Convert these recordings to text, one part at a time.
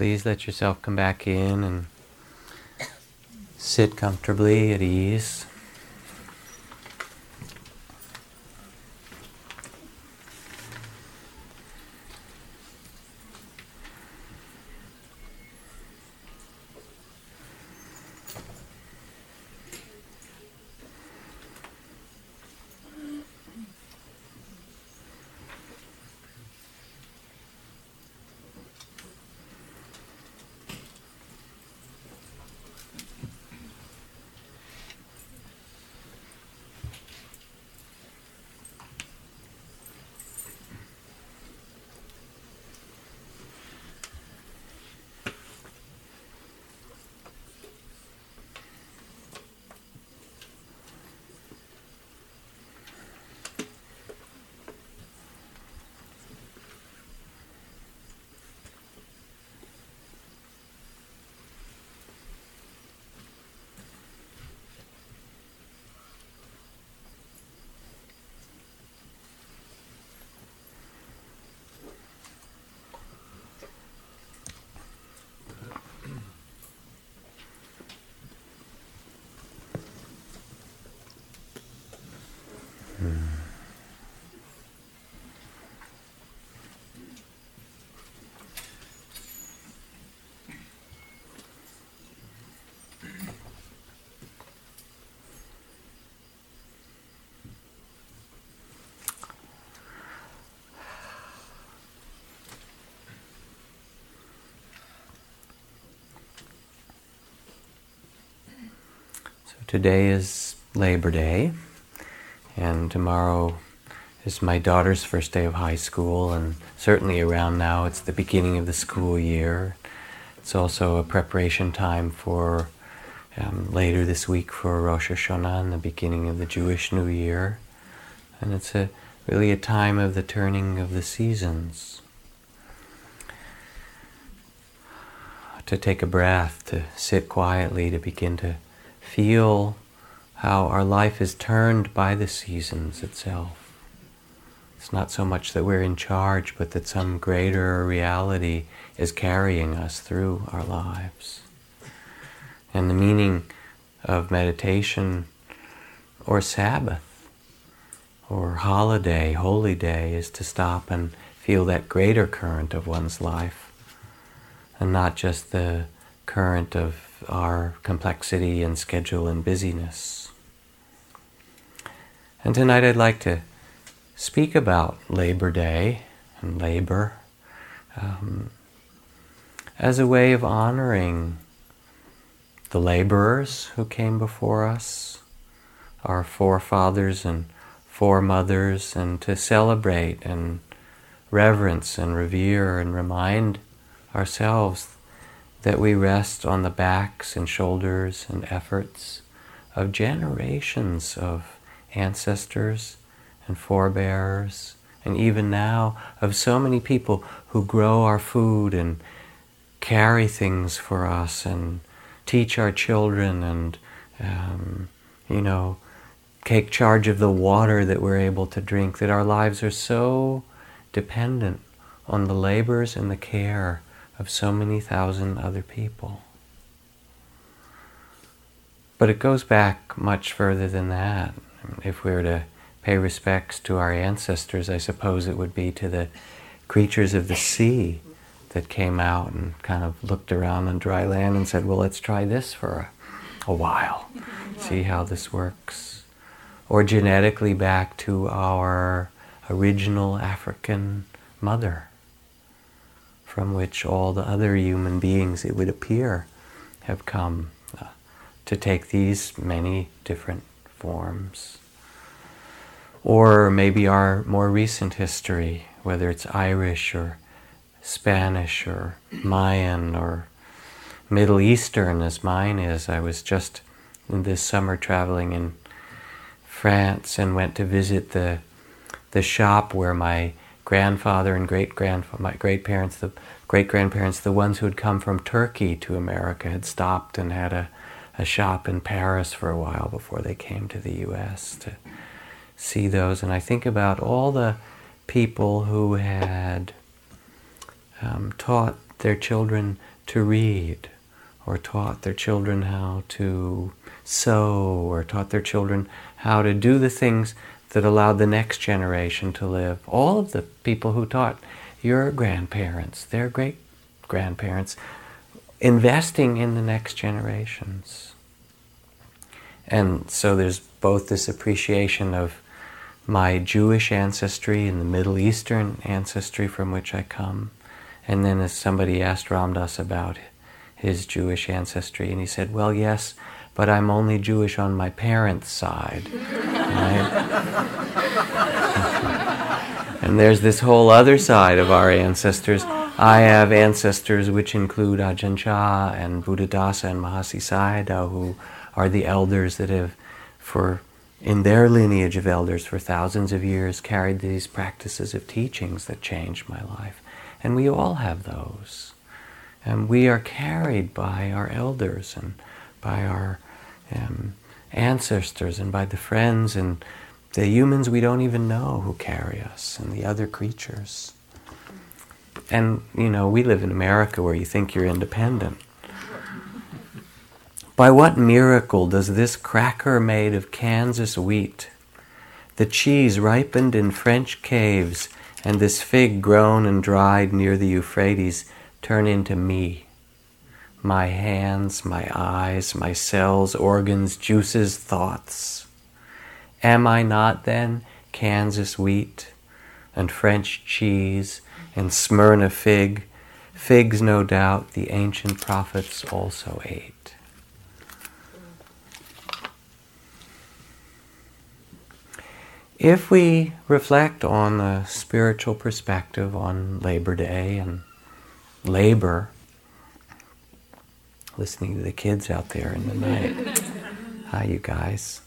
please let yourself come back in and sit comfortably at ease. Today is Labor Day, and tomorrow is my daughter's first day of high school, and certainly around now it's the beginning of the school year. It's also a preparation time for um, later this week for Rosh Hashanah and the beginning of the Jewish New Year. And it's a, really a time of the turning of the seasons. To take a breath, to sit quietly, to begin to feel how our life is turned by the seasons itself. It's not so much that we're in charge, but that some greater reality is carrying us through our lives. And the meaning of meditation or Sabbath or holiday, holy day, is to stop and feel that greater current of one's life and not just the current of our complexity and schedule and busyness. And tonight I'd like to speak about Labor Day and labor um, as a way of honoring the laborers who came before us, our forefathers and foremothers, and to celebrate and reverence and revere and remind ourselves that we rest on the backs and shoulders and efforts of generations of ancestors and forebears, and even now of so many people who grow our food and carry things for us and teach our children and, um, you know, take charge of the water that we're able to drink, that our lives are so dependent on the labors and the care of so many thousand other people. But it goes back much further than that. If we were to pay respects to our ancestors, I suppose it would be to the creatures of the sea that came out and kind of looked around on dry land and said, Well, let's try this for a, a while, see how this works. Or genetically back to our original African mother from which all the other human beings, it would appear, have come uh, to take these many different forms. Or maybe our more recent history, whether it's Irish or Spanish or Mayan or Middle Eastern, as mine is. I was just this summer traveling in France and went to visit the the shop where my grandfather and great grandfather, my great parents, the great grandparents, the ones who had come from Turkey to America, had stopped and had a, a shop in Paris for a while before they came to the U.S. to see those. And I think about all the people who had um, taught their children to read, or taught their children how to sew, or taught their children how to do the things that allowed the next generation to live. All of the people who taught your grandparents, their great grandparents, investing in the next generations. And so there's both this appreciation of my Jewish ancestry and the Middle Eastern ancestry from which I come. And then as somebody asked Ram Dass about his Jewish ancestry, and he said, Well, yes, but I'm only Jewish on my parents' side. Right? and there's this whole other side of our ancestors. I have ancestors which include Ajahn Chah and Buddhadasa and Mahasi Sayadaw, who are the elders that have, for in their lineage of elders for thousands of years, carried these practices of teachings that changed my life. And we all have those. And we are carried by our elders and by our um, ancestors and by the friends and the humans we don't even know who carry us and the other creatures. And, you know, we live in America where you think you're independent. By what miracle does this cracker made of Kansas wheat, the cheese ripened in French caves, and this fig grown and dried near the Euphrates turn into me? My hands, my eyes, my cells, organs, juices, thoughts. Am I not then Kansas wheat and French cheese and Smyrna fig? Figs, no doubt, the ancient prophets also ate. If we reflect on the spiritual perspective on Labor Day and labor, listening to the kids out there in the night. Hi, you guys.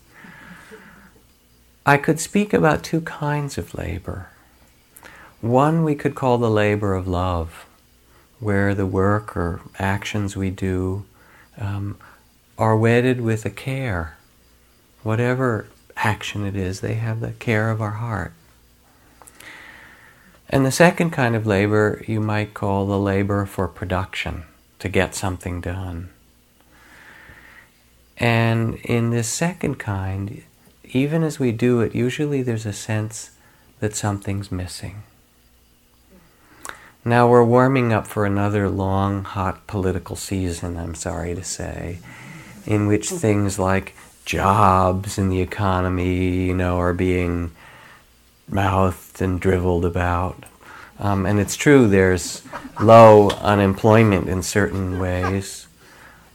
I could speak about two kinds of labor. One we could call the labor of love, where the work or actions we do um, are wedded with a care. Whatever action it is, they have the care of our heart. And the second kind of labor you might call the labor for production to get something done. And in this second kind, even as we do it, usually there's a sense that something's missing. Now we're warming up for another long, hot political season, I'm sorry to say, in which things like jobs and the economy, you know, are being mouthed and driveled about. Um, and it's true, there's low unemployment in certain ways,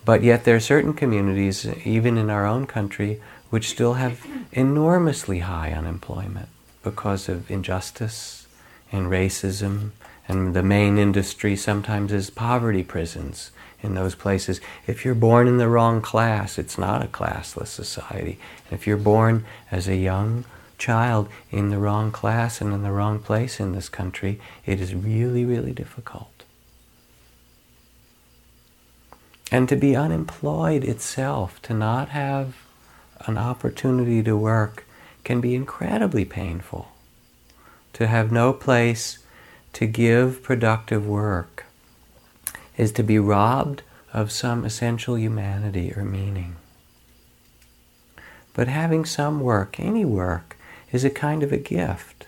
but yet there are certain communities, even in our own country, which still have enormously high unemployment because of injustice and racism. And the main industry sometimes is poverty prisons in those places. If you're born in the wrong class, it's not a classless society. If you're born as a young child in the wrong class and in the wrong place in this country, it is really, really difficult. And to be unemployed itself, to not have an opportunity to work, can be incredibly painful. To have no place to give productive work is to be robbed of some essential humanity or meaning. But having some work, any work, is a kind of a gift.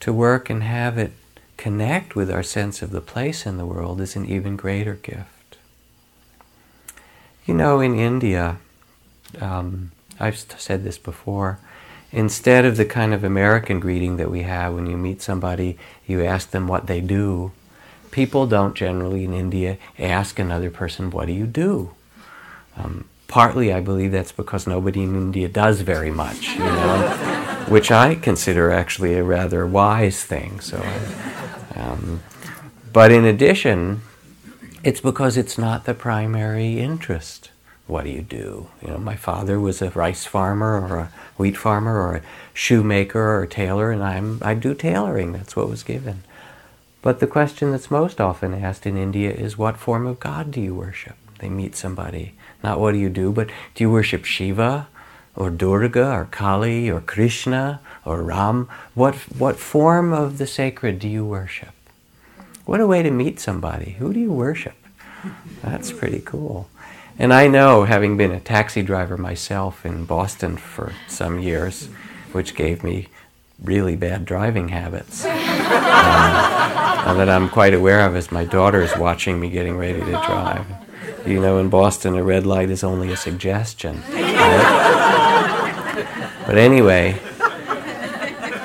To work and have it connect with our sense of the place in the world is an even greater gift. You know, in India, um, I've said this before, instead of the kind of American greeting that we have when you meet somebody, you ask them what they do, people don't generally in India ask another person, What do you do? Um, partly I believe that's because nobody in India does very much, you know, which I consider actually a rather wise thing. So, um, but in addition, it's because it's not the primary interest. What do you do? You know, my father was a rice farmer or a wheat farmer or a shoemaker or a tailor, and I'm I do tailoring. That's what was given. But the question that's most often asked in India is, what form of God do you worship? They meet somebody not what do you do, but do you worship Shiva or Durga or Kali or Krishna or Ram? What, what form of the sacred do you worship? What a way to meet somebody. Who do you worship? That's pretty cool. And I know, having been a taxi driver myself in Boston for some years, which gave me really bad driving habits, um, that I'm quite aware of as my daughter is watching me getting ready to drive. You know, in Boston, a red light is only a suggestion. Right? But anyway,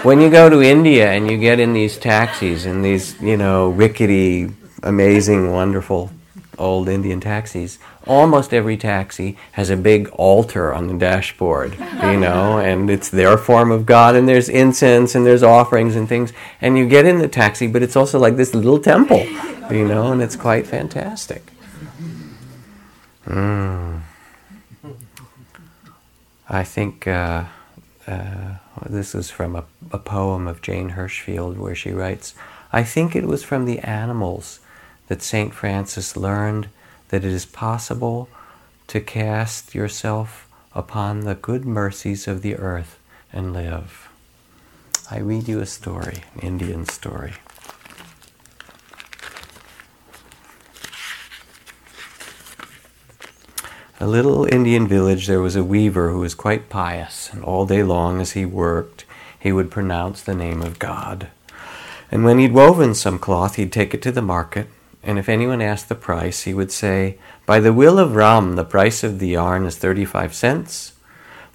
when you go to India and you get in these taxis and these, you know, rickety, amazing, wonderful old Indian taxis, almost every taxi has a big altar on the dashboard, you know, and it's their form of God, and there's incense and there's offerings and things. And you get in the taxi, but it's also like this little temple, you know, and it's quite fantastic. Mm. I think uh, uh, this is from a, a poem of Jane Hirshfield where she writes I think it was from the animals that St. Francis learned that it is possible to cast yourself upon the good mercies of the earth and live. I read you a story, an Indian story. A little Indian village, there was a weaver who was quite pious, and all day long as he worked, he would pronounce the name of God. And when he'd woven some cloth, he'd take it to the market and if anyone asked the price, he would say, By the will of Ram, the price of the yarn is 35 cents,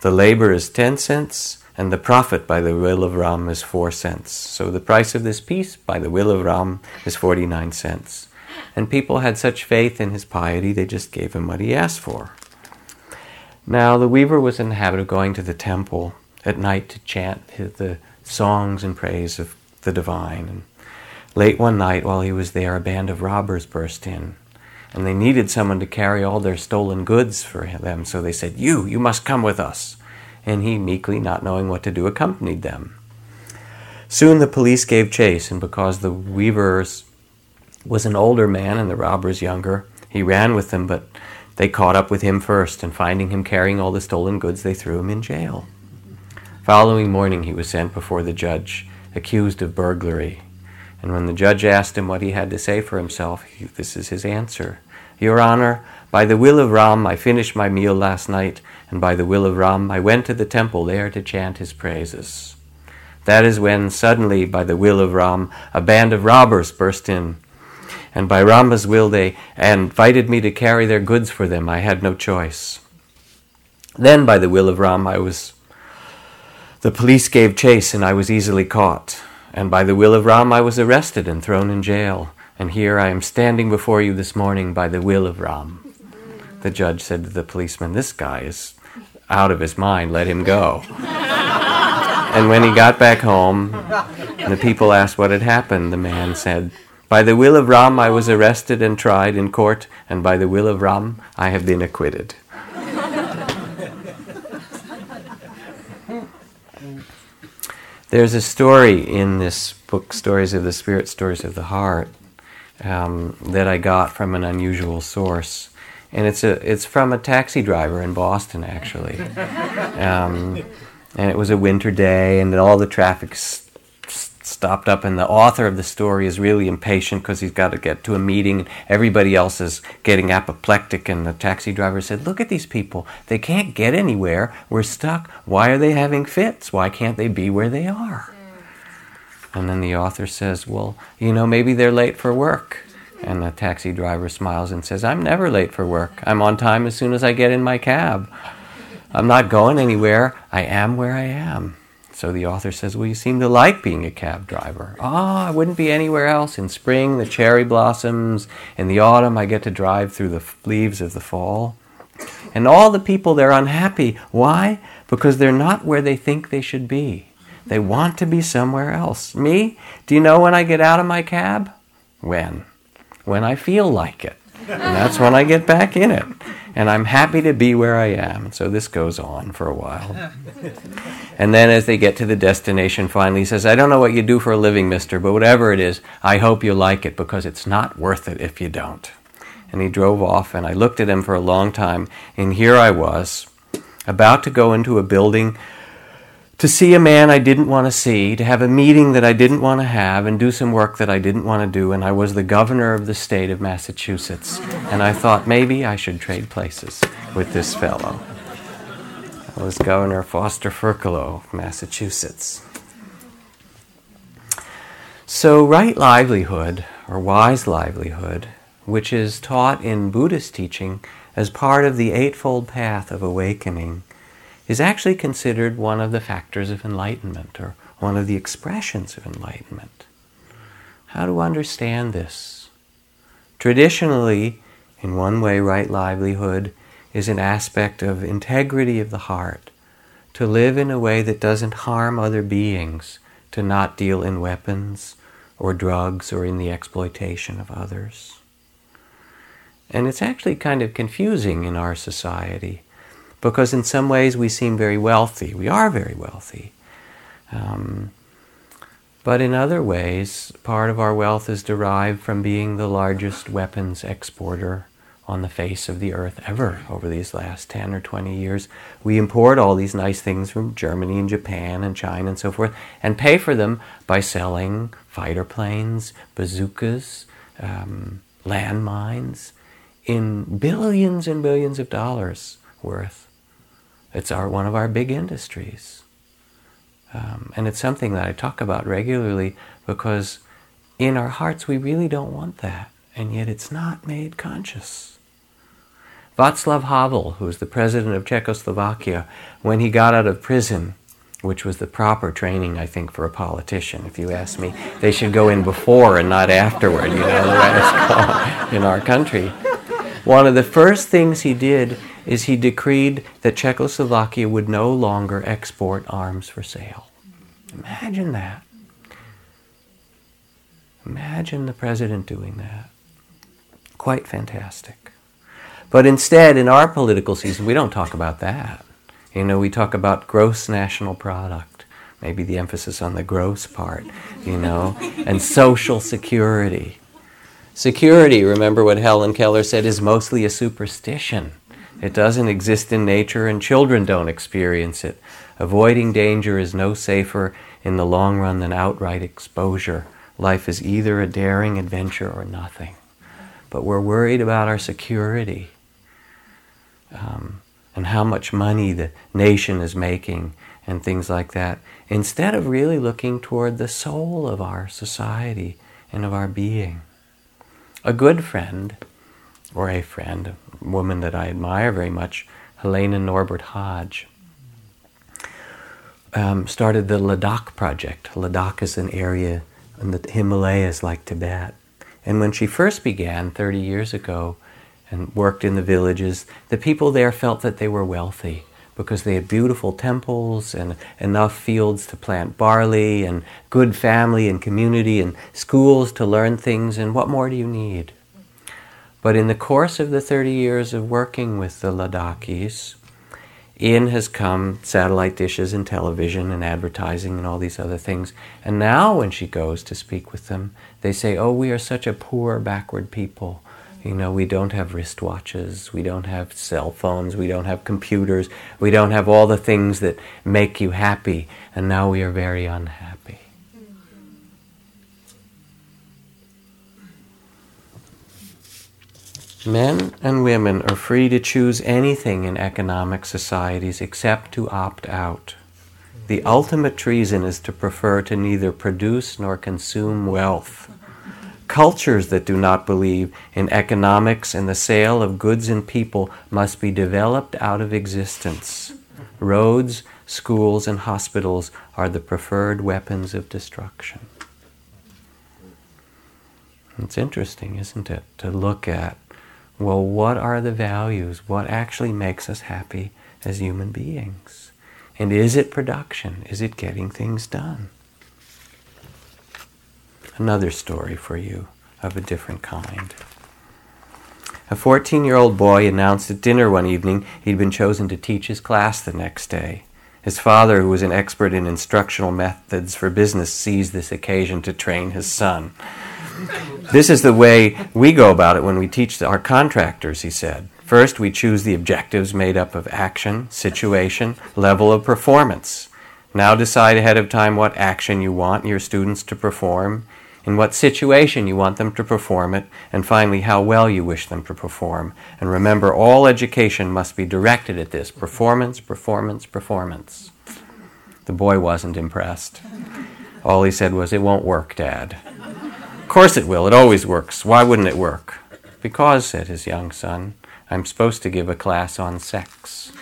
the labor is 10 cents, and the profit by the will of Ram is 4 cents. So the price of this piece, by the will of Ram, is 49 cents. And people had such faith in his piety, they just gave him what he asked for. Now, the weaver was in the habit of going to the temple at night to chant the songs and praise of the divine. And Late one night while he was there, a band of robbers burst in, and they needed someone to carry all their stolen goods for them, so they said, You, you must come with us. And he, meekly, not knowing what to do, accompanied them. Soon the police gave chase, and because the weavers was an older man and the robbers younger, he ran with them, but they caught up with him first, and finding him carrying all the stolen goods, they threw him in jail. Following morning, he was sent before the judge, accused of burglary and when the judge asked him what he had to say for himself, he, this is his answer Your Honor, by the will of Ram, I finished my meal last night, and by the will of Ram, I went to the temple there to chant his praises. That is when, suddenly, by the will of Ram, a band of robbers burst in. And by Rama's will, they invited me to carry their goods for them. I had no choice. Then, by the will of Ram, I was. The police gave chase, and I was easily caught and by the will of Ram I was arrested and thrown in jail, and here I am standing before you this morning by the will of Ram. The judge said to the policeman, This guy is out of his mind, let him go. and when he got back home, the people asked what had happened. The man said, By the will of Ram I was arrested and tried in court, and by the will of Ram I have been acquitted. There's a story in this book, Stories of the Spirit, Stories of the Heart, um, that I got from an unusual source. And it's, a, it's from a taxi driver in Boston, actually. Um, and it was a winter day, and all the traffic stopped up, and the author of the story is really impatient because he's got to get to a meeting. And everybody else is getting apoplectic, and the taxi driver said, Look at these people. They can't get anywhere. We're stuck. Why are they having fits? Why can't they be where they are? And then the author says, Well, you know, maybe they're late for work. And the taxi driver smiles and says, I'm never late for work. I'm on time as soon as I get in my cab. I'm not going anywhere. I am where I am. So the author says, Well, you seem to like being a cab driver. Ah, oh, I wouldn't be anywhere else. In spring, the cherry blossoms. In the autumn, I get to drive through the leaves of the fall. And all the people, they're unhappy. Why? Because they're not where they think they should be. They want to be somewhere else. Me? Do you know when I get out of my cab? When? When I feel like it. And that's when I get back in it and I'm happy to be where I am. So this goes on for a while. and then as they get to the destination, finally he says, I don't know what you do for a living, mister, but whatever it is, I hope you like it because it's not worth it if you don't. And he drove off, and I looked at him for a long time, and here I was, about to go into a building to see a man I didn't want to see, to have a meeting that I didn't want to have, and do some work that I didn't want to do. And I was the governor of the state of Massachusetts. And I thought maybe I should trade places with this fellow. I was Governor Foster Furcolo of Massachusetts. So, right livelihood, or wise livelihood, which is taught in Buddhist teaching as part of the Eightfold Path of Awakening, is actually considered one of the factors of enlightenment or one of the expressions of enlightenment. How to understand this? Traditionally, in one way, right livelihood is an aspect of integrity of the heart, to live in a way that doesn't harm other beings, to not deal in weapons or drugs or in the exploitation of others. And it's actually kind of confusing in our society because in some ways we seem very wealthy. We are very wealthy. Um, but in other ways, part of our wealth is derived from being the largest weapons exporter on the face of the earth ever over these last 10 or 20 years. We import all these nice things from Germany and Japan and China and so forth and pay for them by selling fighter planes, bazookas, um, landmines in billions and billions of dollars worth. It's our, one of our big industries. Um, and it's something that I talk about regularly because in our hearts we really don't want that, and yet it's not made conscious. Václav Havel, who was the president of Czechoslovakia, when he got out of prison, which was the proper training, I think, for a politician, if you ask me, they should go in before and not afterward, you know, the way it's called in our country. One of the first things he did is he decreed that Czechoslovakia would no longer export arms for sale. Imagine that. Imagine the president doing that. Quite fantastic. But instead, in our political season, we don't talk about that. You know, we talk about gross national product, maybe the emphasis on the gross part, you know, and social security. Security, remember what Helen Keller said, is mostly a superstition. It doesn't exist in nature, and children don't experience it. Avoiding danger is no safer in the long run than outright exposure. Life is either a daring adventure or nothing. But we're worried about our security um, and how much money the nation is making and things like that, instead of really looking toward the soul of our society and of our being. A good friend, or a friend, a woman that I admire very much, Helena Norberg Hodge, um, started the Ladakh project. Ladakh is an area in the Himalayas like Tibet. And when she first began 30 years ago and worked in the villages, the people there felt that they were wealthy because they had beautiful temples and enough fields to plant barley and good family and community and schools to learn things. And what more do you need? But in the course of the 30 years of working with the Ladakhis, in has come satellite dishes and television and advertising and all these other things. And now, when she goes to speak with them, they say, Oh, we are such a poor, backward people. You know, we don't have wristwatches, we don't have cell phones, we don't have computers, we don't have all the things that make you happy, and now we are very unhappy. Men and women are free to choose anything in economic societies except to opt out. The ultimate treason is to prefer to neither produce nor consume wealth. Cultures that do not believe in economics and the sale of goods and people must be developed out of existence. Roads, schools, and hospitals are the preferred weapons of destruction. It's interesting, isn't it, to look at well, what are the values? What actually makes us happy as human beings? And is it production? Is it getting things done? Another story for you of a different kind. A 14 year old boy announced at dinner one evening he'd been chosen to teach his class the next day. His father, who was an expert in instructional methods for business, seized this occasion to train his son. This is the way we go about it when we teach our contractors, he said. First, we choose the objectives made up of action, situation, level of performance. Now decide ahead of time what action you want your students to perform, in what situation you want them to perform it, and finally how well you wish them to perform. And remember, all education must be directed at this performance, performance, performance. The boy wasn't impressed. All he said was, It won't work, Dad. Of course it will. It always works. Why wouldn't it work? Because, said his young son, I'm supposed to give a class on sex.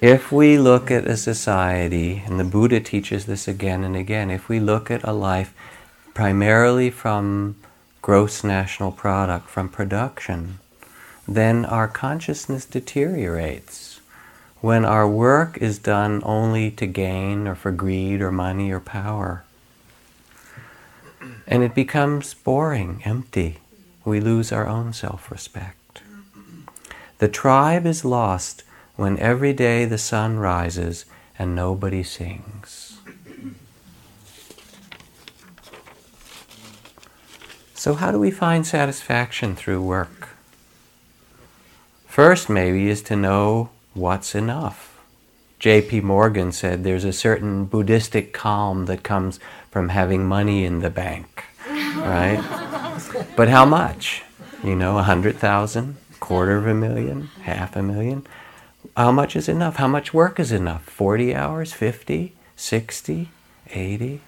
if we look at a society, and the Buddha teaches this again and again, if we look at a life primarily from gross national product, from production, then our consciousness deteriorates. When our work is done only to gain or for greed or money or power. And it becomes boring, empty. We lose our own self respect. The tribe is lost when every day the sun rises and nobody sings. So, how do we find satisfaction through work? First, maybe, is to know what's enough. J.P. Morgan said there's a certain Buddhistic calm that comes from having money in the bank, right? but how much? You know, a hundred thousand, quarter of a million, half a million? How much is enough? How much work is enough? 40 hours, 50, 60, 80?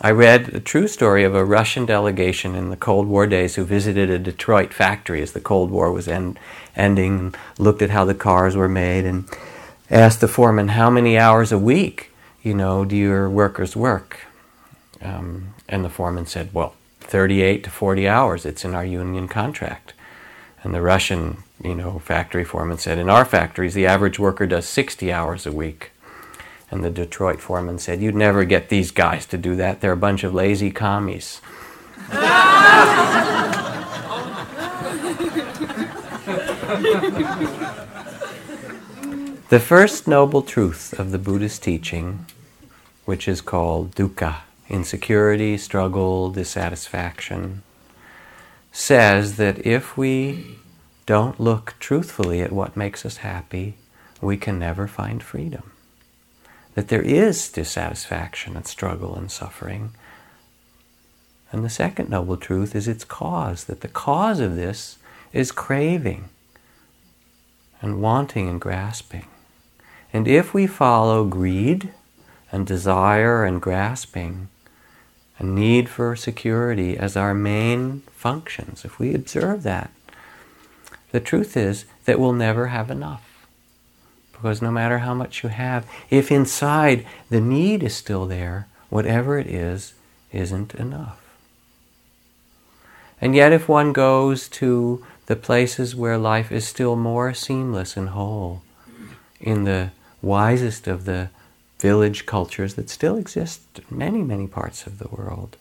I read a true story of a Russian delegation in the Cold War days who visited a Detroit factory as the Cold War was end, ending, looked at how the cars were made, and asked the foreman, How many hours a week, you know, do your workers work? Um, and the foreman said, Well, 38 to 40 hours. It's in our union contract. And the Russian, you know, factory foreman said, In our factories, the average worker does 60 hours a week. And the Detroit foreman said, You'd never get these guys to do that. They're a bunch of lazy commies. the first noble truth of the Buddhist teaching, which is called dukkha, insecurity, struggle, dissatisfaction, says that if we don't look truthfully at what makes us happy, we can never find freedom that there is dissatisfaction and struggle and suffering. And the second noble truth is its cause, that the cause of this is craving and wanting and grasping. And if we follow greed and desire and grasping, a need for security as our main functions, if we observe that, the truth is that we'll never have enough. Because no matter how much you have, if inside the need is still there, whatever it is, isn't enough. And yet, if one goes to the places where life is still more seamless and whole, in the wisest of the village cultures that still exist in many, many parts of the world,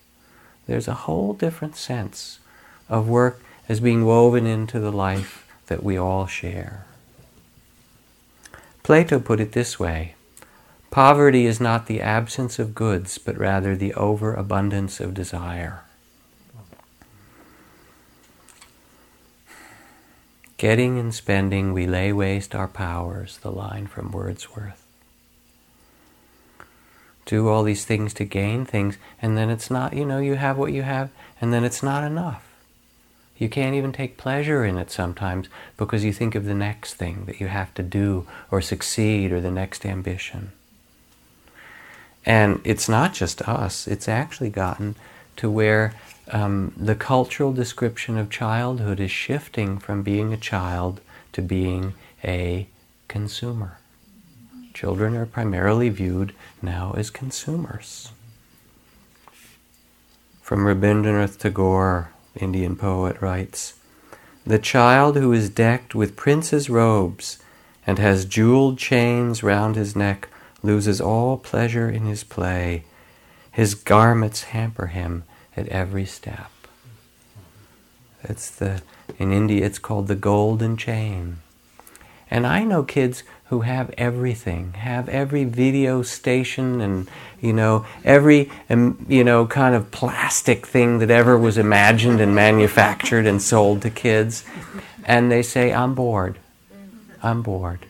there's a whole different sense of work as being woven into the life that we all share. Plato put it this way Poverty is not the absence of goods, but rather the overabundance of desire. Getting and spending, we lay waste our powers, the line from Wordsworth. Do all these things to gain things, and then it's not, you know, you have what you have, and then it's not enough. You can't even take pleasure in it sometimes because you think of the next thing that you have to do or succeed or the next ambition. And it's not just us, it's actually gotten to where um, the cultural description of childhood is shifting from being a child to being a consumer. Children are primarily viewed now as consumers. From Rabindranath Tagore, Indian poet, writes The child who is decked with prince's robes and has jeweled chains round his neck loses all pleasure in his play. His garments hamper him at every step. It's the in India it's called the golden chain. And I know kids who have everything, have every video station and, you know, every, um, you know, kind of plastic thing that ever was imagined and manufactured and sold to kids. And they say, I'm bored. I'm bored.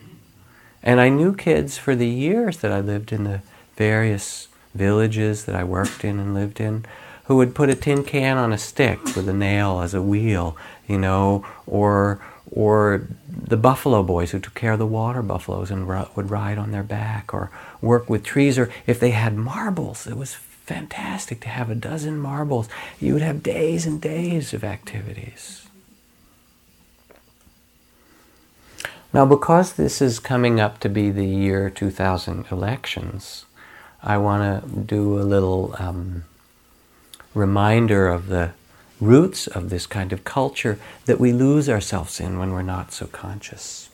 And I knew kids for the years that I lived in the various villages that I worked in and lived in who would put a tin can on a stick with a nail as a wheel, you know, or or the buffalo boys who took care of the water buffaloes and would ride on their back or work with trees or if they had marbles it was fantastic to have a dozen marbles. You would have days and days of activities. Now because this is coming up to be the year 2000 elections i want to do a little um, reminder of the roots of this kind of culture that we lose ourselves in when we're not so conscious.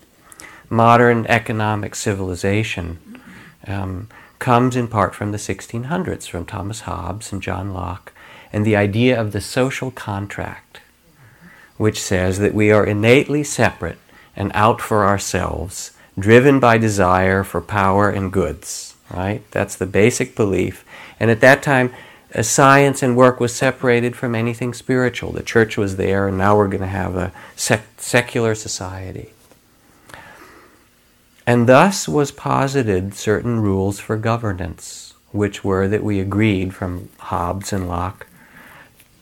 Modern economic civilization um, comes in part from the 1600s, from Thomas Hobbes and John Locke, and the idea of the social contract, which says that we are innately separate and out for ourselves, driven by desire for power and goods. Right? That's the basic belief. And at that time, science and work was separated from anything spiritual. The church was there, and now we're going to have a sec- secular society. And thus was posited certain rules for governance, which were that we agreed from Hobbes and Locke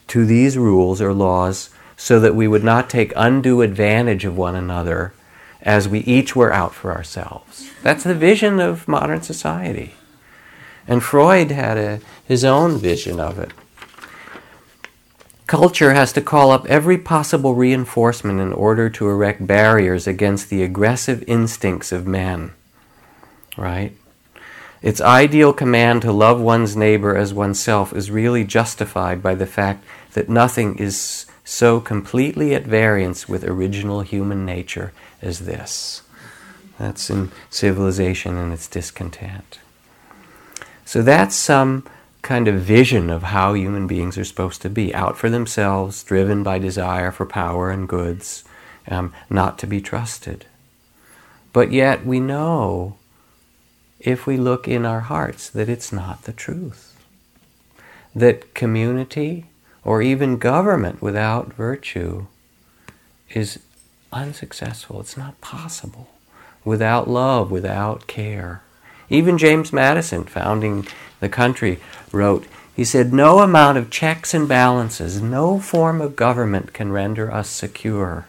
to these rules or laws so that we would not take undue advantage of one another as we each were out for ourselves. That's the vision of modern society. And Freud had a, his own vision of it. Culture has to call up every possible reinforcement in order to erect barriers against the aggressive instincts of man. Right? Its ideal command to love one's neighbor as oneself is really justified by the fact that nothing is so completely at variance with original human nature as this. That's in civilization and its discontent. So that's some kind of vision of how human beings are supposed to be out for themselves, driven by desire for power and goods, um, not to be trusted. But yet we know, if we look in our hearts, that it's not the truth. That community or even government without virtue is unsuccessful. It's not possible. Without love, without care. Even James Madison, founding the country, wrote, he said, No amount of checks and balances, no form of government can render us secure.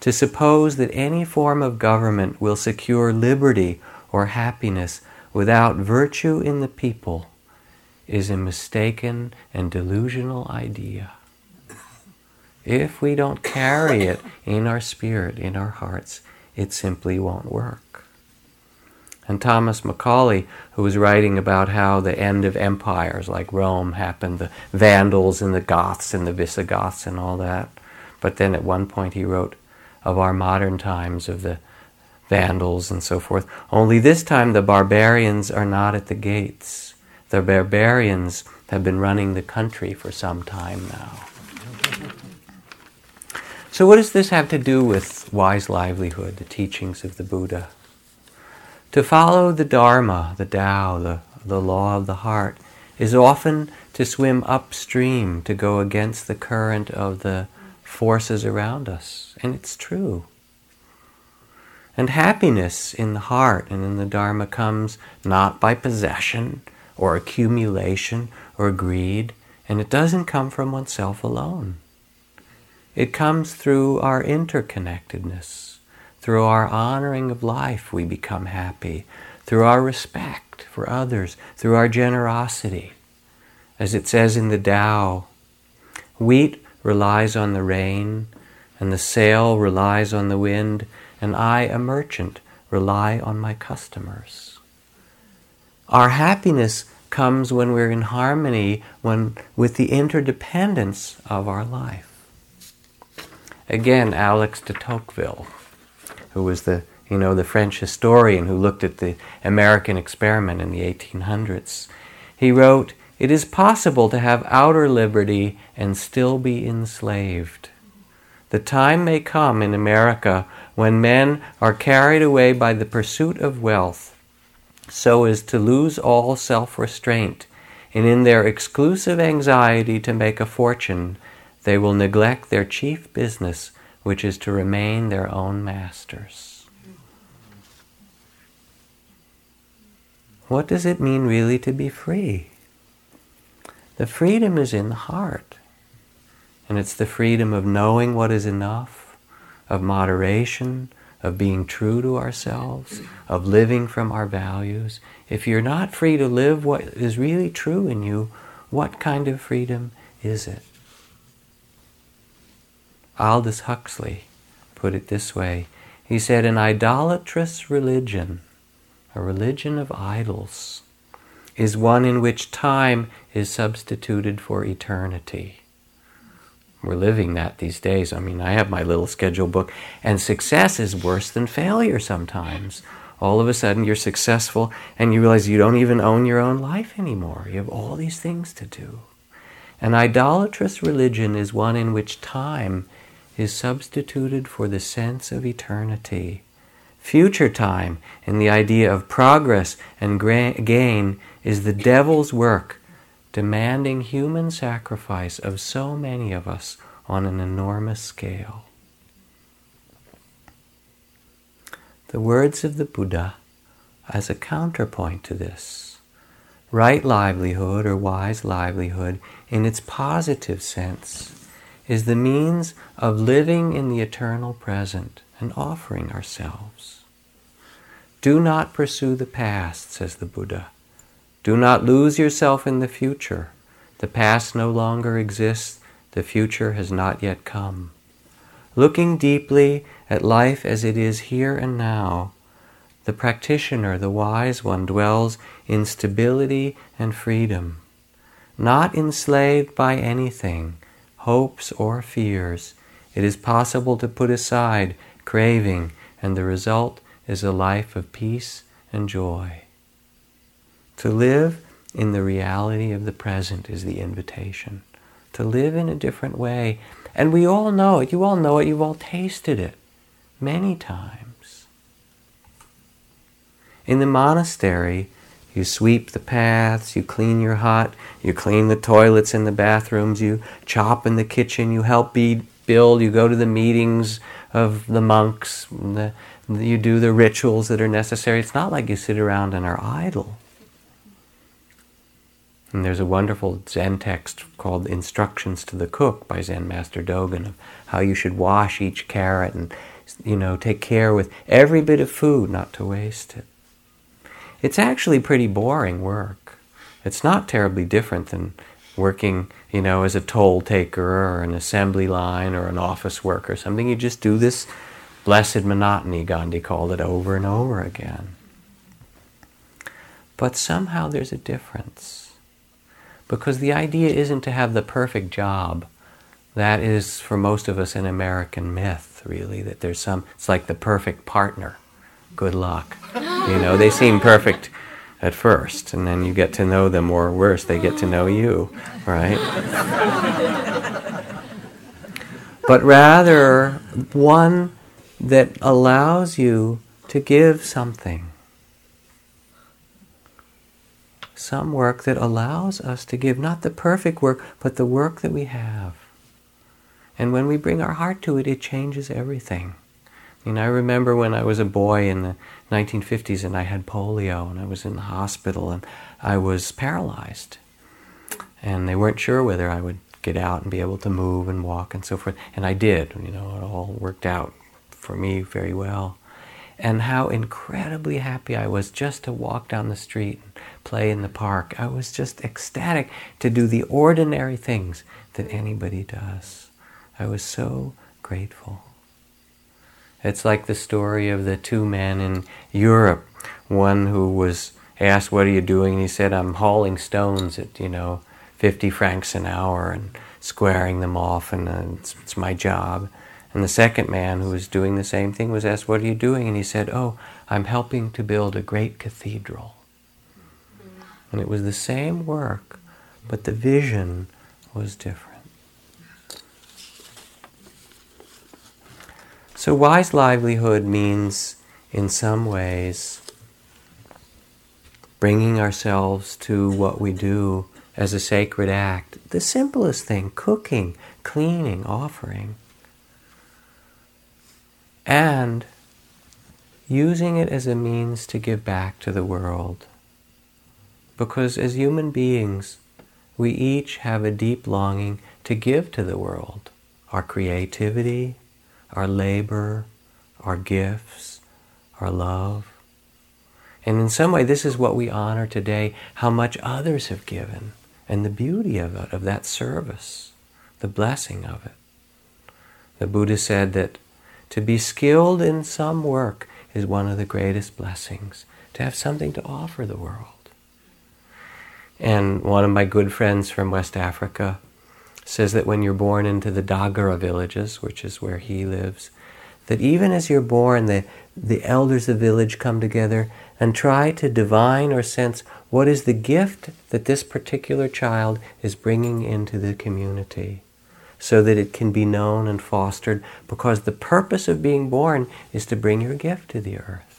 To suppose that any form of government will secure liberty or happiness without virtue in the people is a mistaken and delusional idea. If we don't carry it in our spirit, in our hearts, it simply won't work. And Thomas Macaulay, who was writing about how the end of empires like Rome happened, the Vandals and the Goths and the Visigoths and all that. But then at one point he wrote of our modern times, of the Vandals and so forth. Only this time the barbarians are not at the gates. The barbarians have been running the country for some time now. So, what does this have to do with wise livelihood, the teachings of the Buddha? To follow the Dharma, the Tao, the, the law of the heart, is often to swim upstream, to go against the current of the forces around us. And it's true. And happiness in the heart and in the Dharma comes not by possession or accumulation or greed, and it doesn't come from oneself alone. It comes through our interconnectedness through our honoring of life, we become happy. Through our respect for others, through our generosity. As it says in the Tao, wheat relies on the rain, and the sail relies on the wind, and I, a merchant, rely on my customers. Our happiness comes when we're in harmony when, with the interdependence of our life. Again, Alex de Tocqueville who was the you know the French historian who looked at the American experiment in the 1800s. He wrote, "It is possible to have outer liberty and still be enslaved. The time may come in America when men are carried away by the pursuit of wealth so as to lose all self restraint, and in their exclusive anxiety to make a fortune, they will neglect their chief business, which is to remain their own masters. What does it mean really to be free? The freedom is in the heart. And it's the freedom of knowing what is enough, of moderation, of being true to ourselves, of living from our values. If you're not free to live what is really true in you, what kind of freedom is it? Aldous Huxley put it this way He said, An idolatrous religion, a religion of idols, is one in which time is substituted for eternity. We're living that these days. I mean, I have my little schedule book, and success is worse than failure sometimes. All of a sudden, you're successful, and you realize you don't even own your own life anymore. You have all these things to do. An idolatrous religion is one in which time is substituted for the sense of eternity. Future time and the idea of progress and gain is the devil's work demanding human sacrifice of so many of us on an enormous scale. The words of the Buddha as a counterpoint to this. Right livelihood or wise livelihood, in its positive sense, is the means of living in the eternal present and offering ourselves. Do not pursue the past, says the Buddha. Do not lose yourself in the future. The past no longer exists, the future has not yet come. Looking deeply at life as it is here and now, the practitioner, the wise one, dwells in stability and freedom, not enslaved by anything, hopes or fears. It is possible to put aside craving, and the result is a life of peace and joy. To live in the reality of the present is the invitation. To live in a different way. And we all know it. You all know it. You've all tasted it many times. In the monastery, you sweep the paths, you clean your hut, you clean the toilets in the bathrooms, you chop in the kitchen, you help build, you go to the meetings of the monks, the, you do the rituals that are necessary. It's not like you sit around and are idle. And there's a wonderful Zen text called Instructions to the Cook by Zen Master Dogen of how you should wash each carrot and you know take care with every bit of food not to waste it. It's actually pretty boring work. It's not terribly different than working, you know, as a toll taker or an assembly line or an office worker or something. You just do this blessed monotony, Gandhi called it, over and over again. But somehow there's a difference because the idea isn't to have the perfect job. That is, for most of us, an American myth, really, that there's some, it's like the perfect partner. Good luck. You know, they seem perfect at first, and then you get to know them, or worse, they get to know you, right? but rather, one that allows you to give something some work that allows us to give not the perfect work, but the work that we have. And when we bring our heart to it, it changes everything. I remember when I was a boy in the 1950s and I had polio and I was in the hospital and I was paralyzed. And they weren't sure whether I would get out and be able to move and walk and so forth. And I did, you know, it all worked out for me very well and how incredibly happy I was just to walk down the street and play in the park. I was just ecstatic to do the ordinary things that anybody does. I was so grateful. It's like the story of the two men in Europe, one who was asked, What are you doing? And he said, I'm hauling stones at, you know, 50 francs an hour and squaring them off, and uh, it's, it's my job. And the second man who was doing the same thing was asked, What are you doing? And he said, Oh, I'm helping to build a great cathedral. And it was the same work, but the vision was different. So, wise livelihood means, in some ways, bringing ourselves to what we do as a sacred act. The simplest thing cooking, cleaning, offering. And using it as a means to give back to the world. Because as human beings, we each have a deep longing to give to the world our creativity, our labor, our gifts, our love. And in some way, this is what we honor today how much others have given and the beauty of it, of that service, the blessing of it. The Buddha said that to be skilled in some work is one of the greatest blessings, to have something to offer the world. And one of my good friends from West Africa says that when you're born into the Dagara villages, which is where he lives, that even as you're born, the, the elders of the village come together and try to divine or sense what is the gift that this particular child is bringing into the community so that it can be known and fostered because the purpose of being born is to bring your gift to the earth.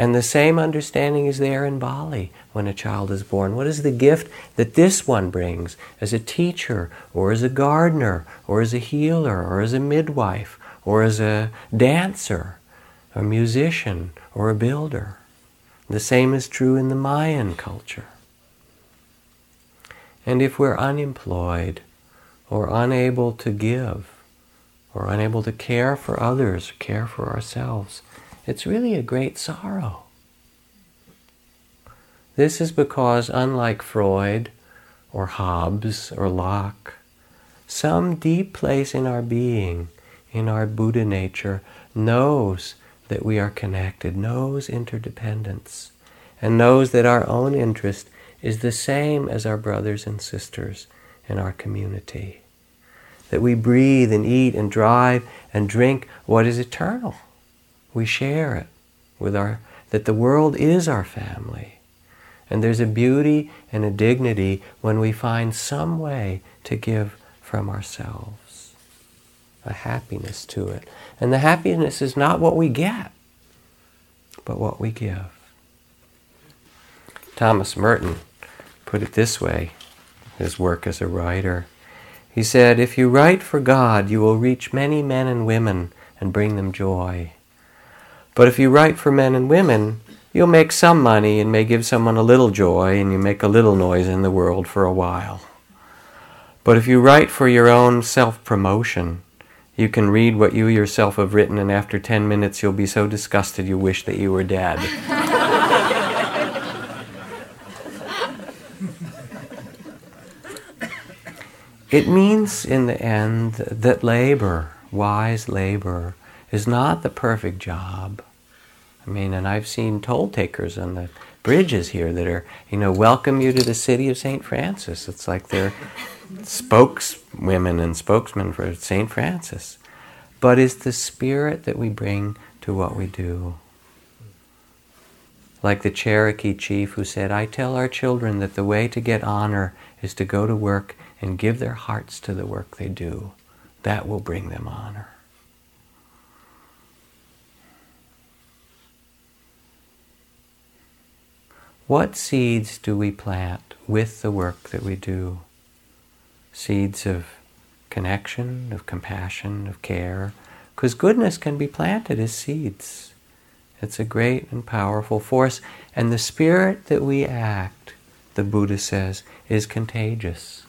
And the same understanding is there in Bali when a child is born. What is the gift that this one brings as a teacher, or as a gardener, or as a healer, or as a midwife, or as a dancer, a musician, or a builder? The same is true in the Mayan culture. And if we're unemployed, or unable to give, or unable to care for others, care for ourselves, it's really a great sorrow. This is because, unlike Freud or Hobbes or Locke, some deep place in our being, in our Buddha nature, knows that we are connected, knows interdependence, and knows that our own interest is the same as our brothers and sisters in our community. That we breathe and eat and drive and drink what is eternal we share it with our, that the world is our family. And there's a beauty and a dignity when we find some way to give from ourselves, a happiness to it. And the happiness is not what we get, but what we give. Thomas Merton put it this way his work as a writer. He said, If you write for God, you will reach many men and women and bring them joy. But if you write for men and women, you'll make some money and may give someone a little joy and you make a little noise in the world for a while. But if you write for your own self promotion, you can read what you yourself have written, and after 10 minutes, you'll be so disgusted you wish that you were dead. it means, in the end, that labor, wise labor, is not the perfect job. I mean, and I've seen toll takers on the bridges here that are, you know, welcome you to the city of St. Francis. It's like they're spokeswomen and spokesmen for St. Francis. But it's the spirit that we bring to what we do. Like the Cherokee chief who said, I tell our children that the way to get honor is to go to work and give their hearts to the work they do. That will bring them honor. What seeds do we plant with the work that we do? Seeds of connection, of compassion, of care. Because goodness can be planted as seeds. It's a great and powerful force. And the spirit that we act, the Buddha says, is contagious.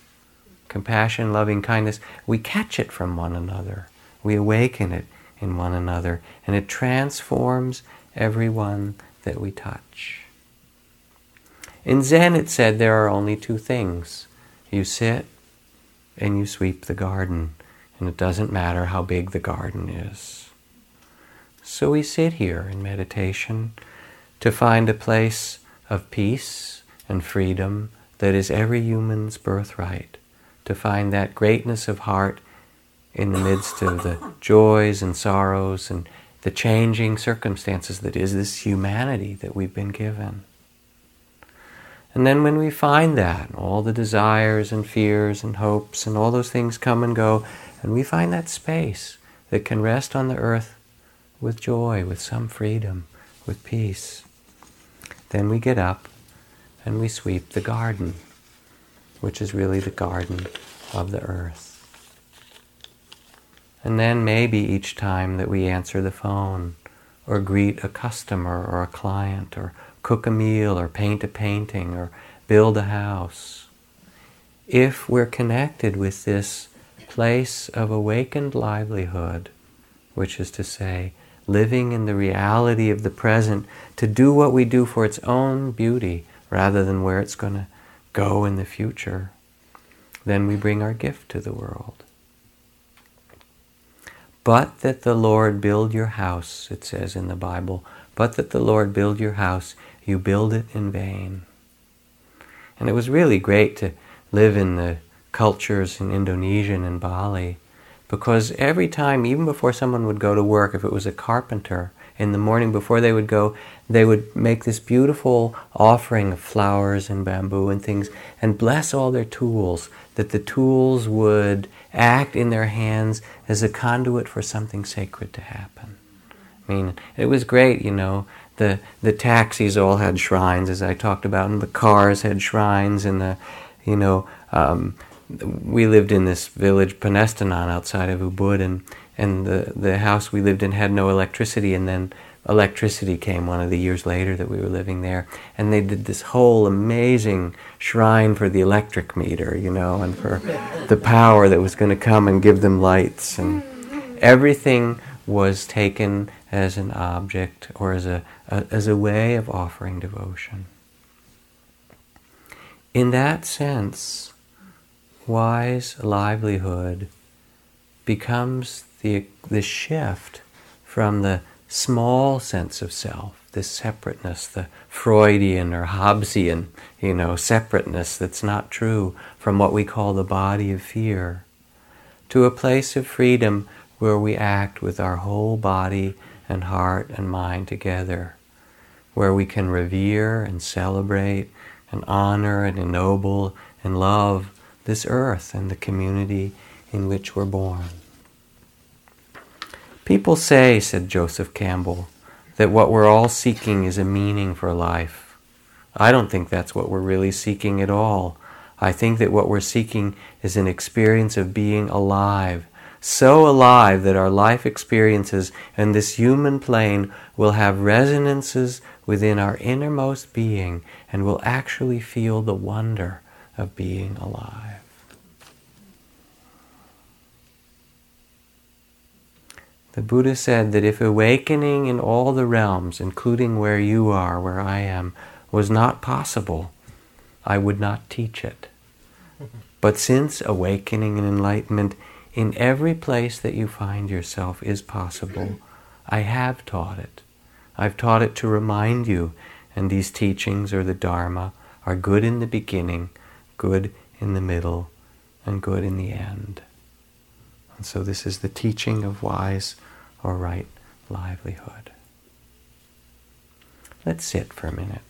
Compassion, loving kindness, we catch it from one another. We awaken it in one another. And it transforms everyone that we touch. In Zen, it said there are only two things you sit and you sweep the garden, and it doesn't matter how big the garden is. So we sit here in meditation to find a place of peace and freedom that is every human's birthright, to find that greatness of heart in the midst of the joys and sorrows and the changing circumstances that is this humanity that we've been given. And then when we find that, all the desires and fears and hopes and all those things come and go, and we find that space, that can rest on the earth with joy, with some freedom, with peace. Then we get up and we sweep the garden, which is really the garden of the earth. And then maybe each time that we answer the phone, or greet a customer or a client, or cook a meal, or paint a painting, or build a house, if we're connected with this place of awakened livelihood, which is to say, living in the reality of the present to do what we do for its own beauty rather than where it's going to go in the future, then we bring our gift to the world. But that the Lord build your house, it says in the Bible, but that the Lord build your house, you build it in vain. And it was really great to live in the cultures in Indonesia and Bali because every time, even before someone would go to work, if it was a carpenter, in the morning before they would go, they would make this beautiful offering of flowers and bamboo and things and bless all their tools, that the tools would act in their hands as a conduit for something sacred to happen. I mean, it was great, you know. The, the taxis all had shrines, as I talked about, and the cars had shrines, and the, you know, um, we lived in this village, Penestanan, outside of Ubud, and, and the, the house we lived in had no electricity, and then electricity came one of the years later that we were living there, and they did this whole amazing shrine for the electric meter, you know, and for the power that was going to come and give them lights, and everything was taken as an object or as a, a as a way of offering devotion. In that sense, wise livelihood becomes the, the shift from the small sense of self, this separateness, the Freudian or Hobbesian, you know, separateness that's not true from what we call the body of fear, to a place of freedom where we act with our whole body and heart and mind together, where we can revere and celebrate and honor and ennoble and love this earth and the community in which we're born. People say, said Joseph Campbell, that what we're all seeking is a meaning for life. I don't think that's what we're really seeking at all. I think that what we're seeking is an experience of being alive, so alive that our life experiences and this human plane will have resonances within our innermost being and will actually feel the wonder of being alive. The Buddha said that if awakening in all the realms, including where you are, where I am, was not possible, I would not teach it. But since awakening and enlightenment in every place that you find yourself is possible, I have taught it. I've taught it to remind you, and these teachings or the Dharma are good in the beginning, good in the middle, and good in the end. And so this is the teaching of wise or right livelihood. Let's sit for a minute.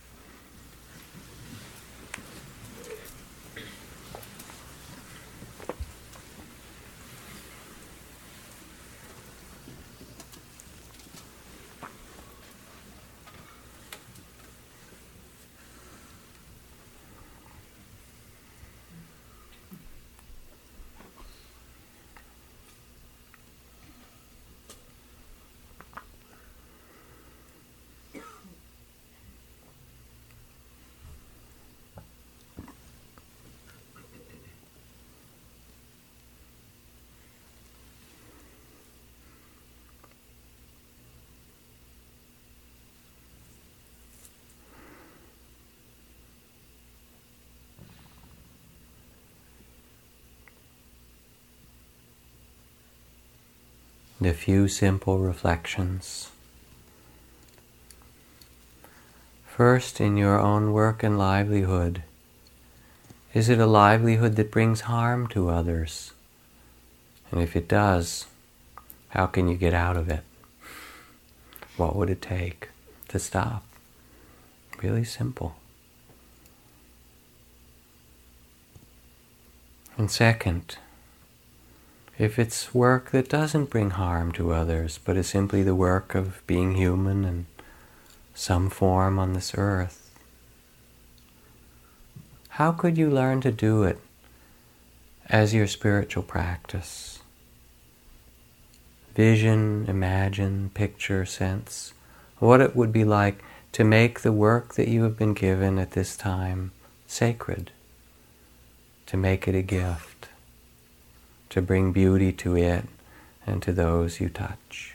A few simple reflections. First, in your own work and livelihood, is it a livelihood that brings harm to others? And if it does, how can you get out of it? What would it take to stop? Really simple. And second, if it's work that doesn't bring harm to others, but is simply the work of being human in some form on this earth, how could you learn to do it as your spiritual practice? Vision, imagine, picture, sense, what it would be like to make the work that you have been given at this time sacred, to make it a gift, to bring beauty to it and to those you touch.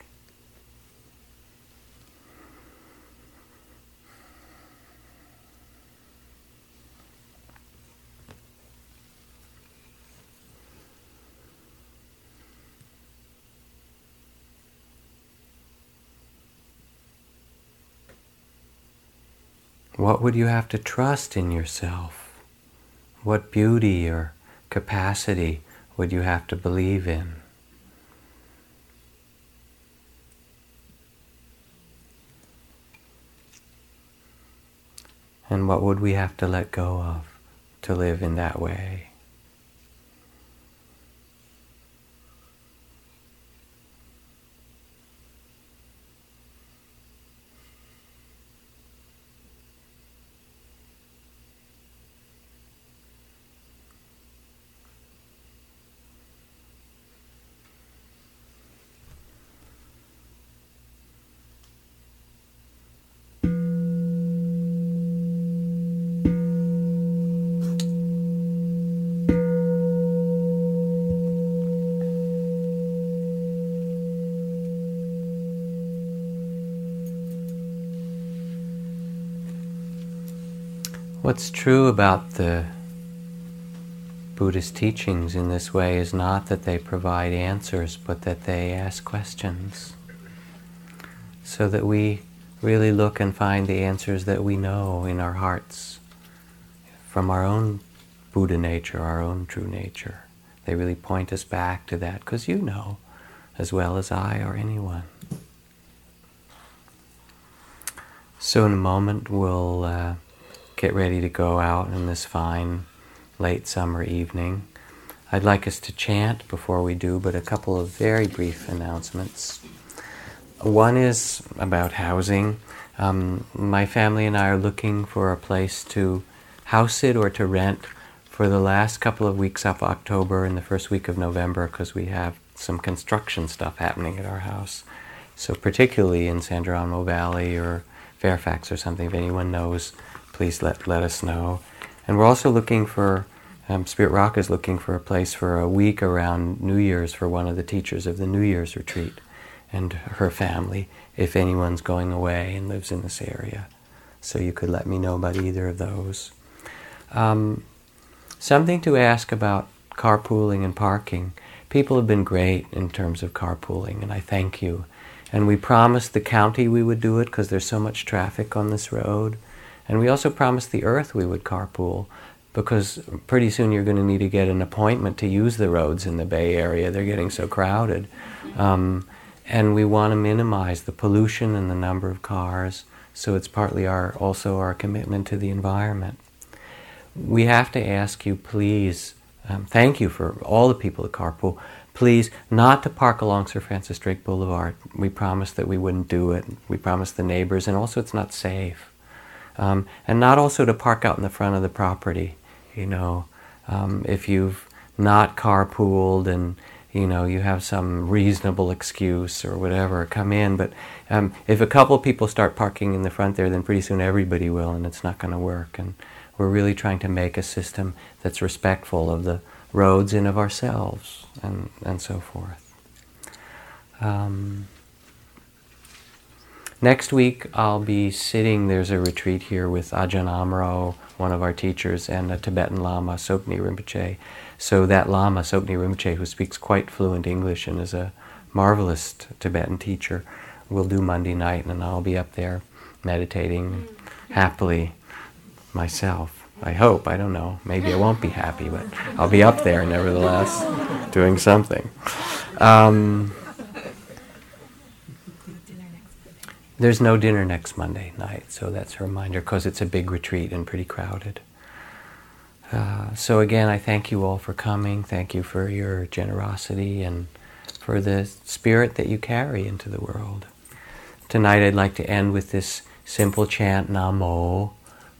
What would you have to trust in yourself? What beauty or capacity would you have to believe in? And what would we have to let go of to live in that way? What's true about the Buddhist teachings in this way is not that they provide answers, but that they ask questions. So that we really look and find the answers that we know in our hearts from our own Buddha nature, our own true nature. They really point us back to that because you know as well as I or anyone. So, in a moment, we'll. Uh, get ready to go out in this fine late summer evening. I'd like us to chant before we do, but a couple of very brief announcements. One is about housing. Um, my family and I are looking for a place to house it or to rent for the last couple of weeks of October and the first week of November because we have some construction stuff happening at our house. So, particularly in San Geronimo Valley or Fairfax or something, if anyone knows please let, let us know. And we're also looking for, um, Spirit Rock is looking for a place for a week around New Year's for one of the teachers of the New Year's retreat and her family, if anyone's going away and lives in this area. So you could let me know about either of those. Um, something to ask about carpooling and parking. People have been great in terms of carpooling, and I thank you. And we promised the county we would do it because there's so much traffic on this road. And we also promised the earth we would carpool because pretty soon you're going to need to get an appointment to use the roads in the Bay Area. They're getting so crowded. Um, and we want to minimize the pollution and the number of cars. So it's partly our also our commitment to the environment. We have to ask you, please, um, thank you for all the people at Carpool, please not to park along Sir Francis Drake Boulevard. We promised that we wouldn't do it. We promised the neighbors, and also it's not safe um, and not also to park out in the front of the property. You know, um, if you've not carpooled and you know you have some reasonable excuse or whatever, come in. But um, if a couple people start parking in the front there, then pretty soon everybody will, and it's not going to work. And we're really trying to make a system that's respectful of the roads and of ourselves, and and so forth. Um, Next week, I'll be sitting, there's a retreat here with Ajahn Amaro, one of our teachers, and a Tibetan Lama, Tsoknyi Rinpoche. So that Lama, Tsoknyi Rinpoche, who speaks quite fluent English and is a marvelous Tibetan teacher, will do Monday night, and I'll be up there meditating happily myself. I hope, I don't know. Maybe I won't be happy, but I'll be up there nevertheless, doing something. Um, There's no dinner next Monday night, so that's a reminder because it's a big retreat and pretty crowded. Uh, so again, I thank you all for coming. Thank you for your generosity and for the spirit that you carry into the world. Tonight, I'd like to end with this simple chant Namo,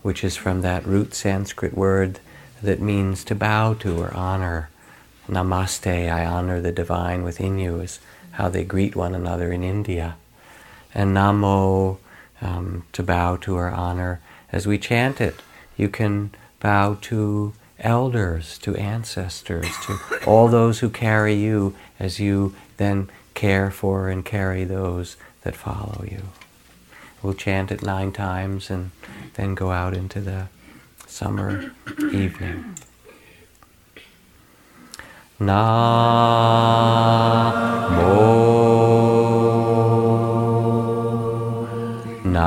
which is from that root Sanskrit word that means to bow to or honor. Namaste, I honor the divine within you, is how they greet one another in India. And Namo, um, to bow to or honor. As we chant it, you can bow to elders, to ancestors, to all those who carry you as you then care for and carry those that follow you. We'll chant it nine times and then go out into the summer evening. Namo Namo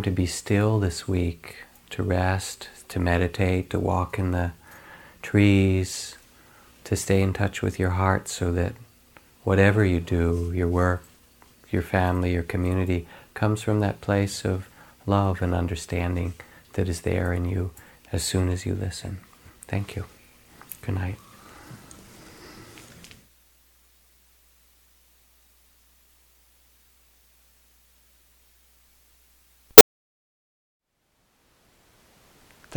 time to be still this week, to rest, to meditate, to walk in the trees, to stay in touch with your heart so that whatever you do, your work, your family, your community, comes from that place of love and understanding that is there in you as soon as you listen. Thank you. Good night.